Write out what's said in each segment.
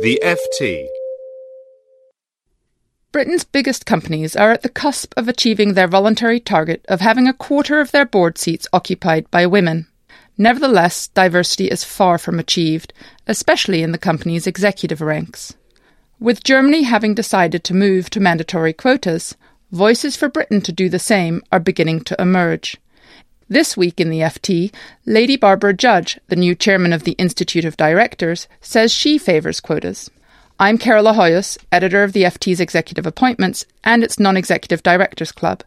The FT. Britain's biggest companies are at the cusp of achieving their voluntary target of having a quarter of their board seats occupied by women. Nevertheless, diversity is far from achieved, especially in the company's executive ranks. With Germany having decided to move to mandatory quotas, voices for Britain to do the same are beginning to emerge. This week in the FT, Lady Barbara Judge, the new chairman of the Institute of Directors, says she favours quotas. I'm Carola Hoyos, editor of the FT's Executive Appointments and its Non Executive Directors Club.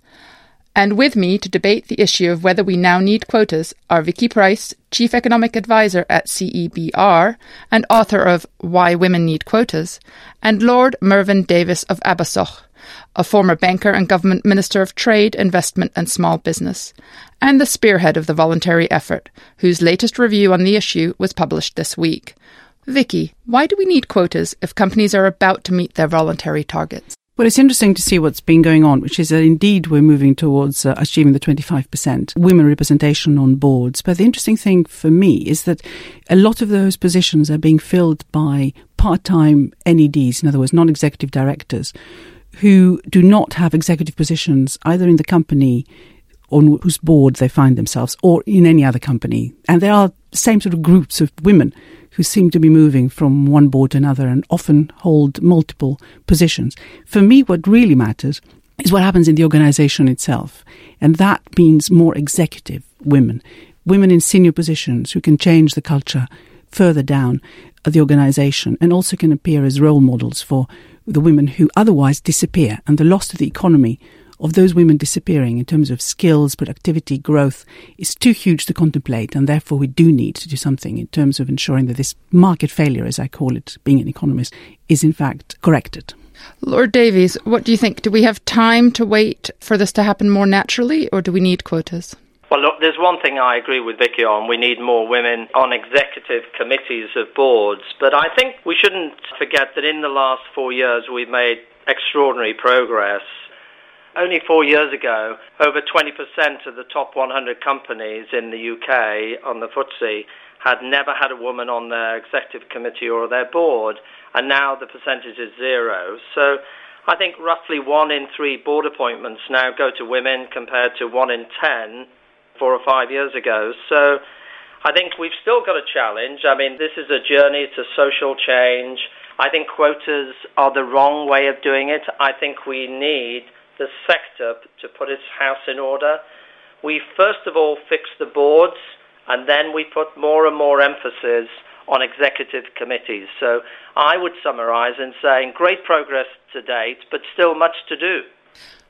And with me to debate the issue of whether we now need quotas are Vicky Pryce, Chief Economic Advisor at CEBR and author of Why Women Need Quotas, and Lord Mervyn Davies of Abersoch, a former banker and government minister of trade, investment and small business, and the spearhead of the voluntary effort, whose latest review on the issue was published this week. Vicky, why do we need quotas if companies are about to meet their voluntary targets? Well, it's interesting to see what's been going on, which is that indeed we're moving towards uh, achieving the 25% women representation on boards. But the interesting thing for me is that a lot of those positions are being filled by part time NEDs, in other words, non executive directors, who do not have executive positions either in the company on whose board they find themselves or in any other company. And there are same sort of groups of women who seem to be moving from one board to another and often hold multiple positions. For me, what really matters is what happens in the organization itself. And that means more executive women, women in senior positions who can change the culture further down the organization and also can appear as role models for the women who otherwise disappear. And the loss to the economy of those women disappearing in terms of skills, productivity, growth is too huge to contemplate, and therefore we do need to do something in terms of ensuring that this market failure, as I call it, being an economist, is in fact corrected. Lord Davies, what do you think? Do we have time to wait for this to happen more naturally, or do we need quotas? Well, look, there's one thing I agree with Vicky on. We need more women on executive committees of boards. But I think we shouldn't forget that in the last four years we've made extraordinary progress. Only four years ago, over 20% of the top 100 companies in the UK on the FTSE had never had a woman on their executive committee or their board, and now the percentage is zero. So I think roughly one in three board appointments now go to women compared to one in ten four or five years ago. So I think we've still got a challenge. I mean, this is a journey, a social change. I think quotas are the wrong way of doing it. I think we need the sector to put its house in order. We first of all fix the boards and then we put more and more emphasis on executive committees. So I would summarize in saying great progress to date, but still much to do.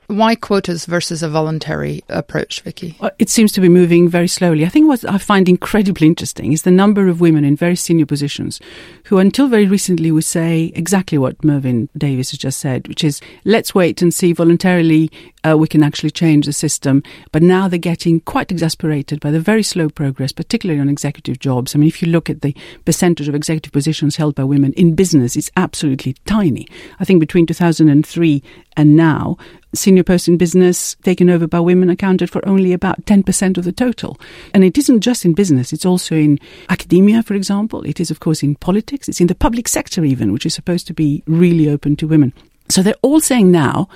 Why quotas versus a voluntary approach, Vicky? Well, it seems to be moving very slowly. I think what I find incredibly interesting is the number of women in very senior positions who, until very recently, would say exactly what Mervyn Davies has just said, which is let's wait and see voluntarily uh, we can actually change the system. But now they're getting quite exasperated by the very slow progress, particularly on executive jobs. I mean, if you look at the percentage of executive positions held by women in business, it's absolutely tiny. I think between 2003 and now, senior posts in business taken over by women accounted for only about 10% of the total. And it isn't just in business, it's also in academia, for example. It is, of course, in politics. It's in the public sector, even, which is supposed to be really open to women. So they're all saying now,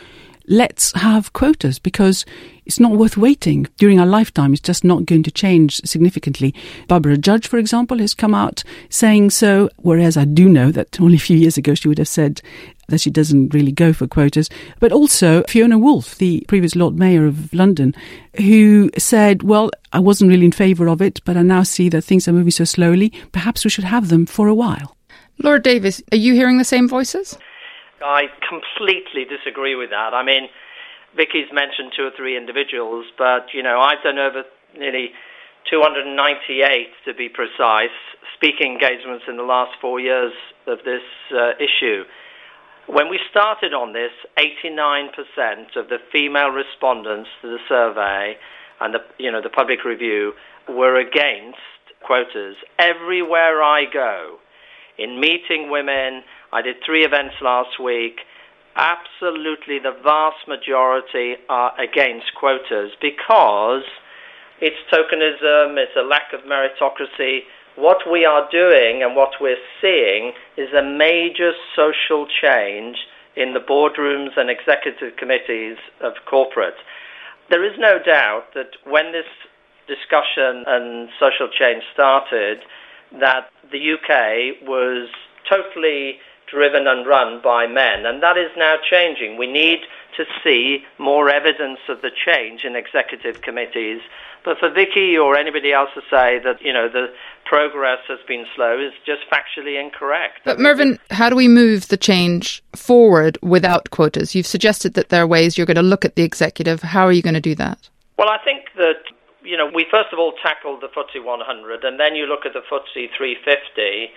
let's have quotas because it's not worth waiting. During our lifetime, it's just not going to change significantly. Barbara Judge, for example, has come out saying so, whereas I do know that only a few years ago she would have said that she doesn't really go for quotas. But also Fiona Woolf, the previous Lord Mayor of London, who said, well, I wasn't really in favour of it, but I now see that things are moving so slowly. Perhaps we should have them for a while. Lord Davies, are you hearing the same voices? I completely disagree with that. I mean, Vicky's mentioned two or three individuals, but you know, I've done over nearly 298 to be precise speaking engagements in the last four years of this uh, issue. When we started on this, 89% of the female respondents to the survey and the you know the public review were against quotas. Everywhere I go, in meeting women, I did three events last week. Absolutely, the vast majority are against quotas because it's tokenism, it's a lack of meritocracy. What we are doing and what we're seeing is a major social change in the boardrooms and executive committees of corporate. There is no doubt that when this discussion and social change started, that the UK was totally driven and run by men, and that is now changing. We need to see more evidence of the change in executive committees. But for Vicky or anybody else to say that you know the progress has been slow is just factually incorrect. But Mervyn, how do we move the change forward without quotas? You've suggested that there are ways you're going to look at the executive. How are you going to do that? Well, I think that you know we first of all tackled the FTSE 100, and then you look at the FTSE 350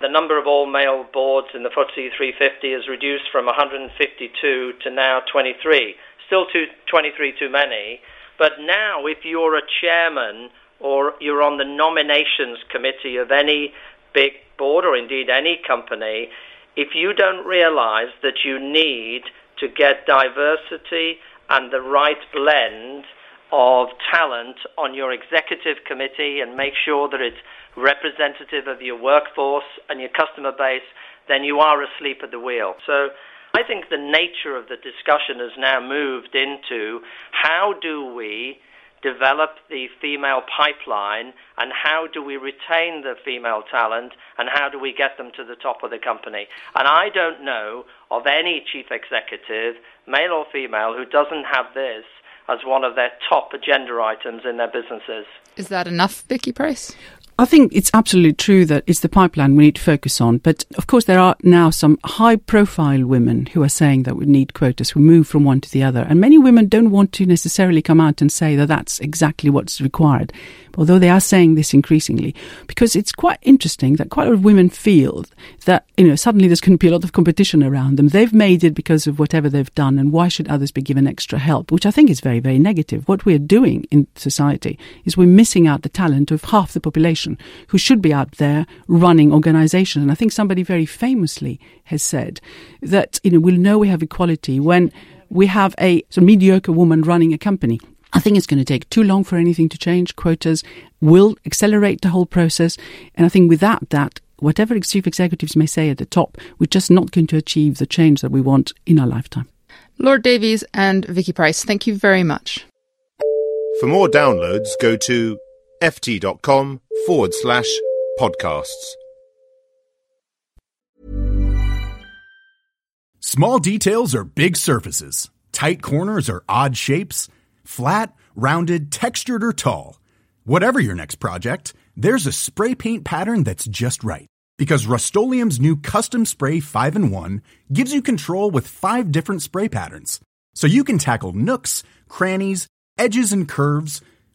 the number of all male boards in the FTSE 350 is reduced from 152 to now 23. Still too, 23 too many. But now, if you're a chairman or you're on the nominations committee of any big board or indeed any company, if you don't realize that you need to get diversity and the right blend of talent on your executive committee and make sure that it's representative of your workforce and your customer base, then you are asleep at the wheel. So I think the nature of the discussion has now moved into how do we develop the female pipeline and how do we retain the female talent and how do we get them to the top of the company. And I don't know of any chief executive, male or female, who doesn't have this as one of their top agenda items in their businesses. Is that enough, Vicky Pryce? I think it's absolutely true that it's the pipeline we need to focus on. But of course, there are now some high profile women who are saying that we need quotas, who move from one to the other. And many women don't want to necessarily come out and say that that's exactly what's required although they are saying this increasingly, because it's quite interesting that quite a lot of women feel that, you know, suddenly there's going to be a lot of competition around them. They've made it because of whatever they've done, and why should others be given extra help? Which I think is very, very negative. What we're doing in society is we're missing out the talent of half the population who should be out there running organizations. And I think somebody very famously has said that, you know, we'll know we have equality when we have a sort of mediocre woman running a company. I think it's going to take too long for anything to change. Quotas will accelerate the whole process. And I think without that, whatever chief executives may say at the top, we're just not going to achieve the change that we want in our lifetime. Lord Davies and Vicky Pryce, thank you very much. For more downloads, go to ft.com forward slash podcasts. Small details are big surfaces, tight corners are odd shapes. Flat, rounded, textured, or tall. Whatever your next project, there's a spray paint pattern that's just right. Because Rust new Custom Spray 5 in 1 gives you control with five different spray patterns. So you can tackle nooks, crannies, edges, and curves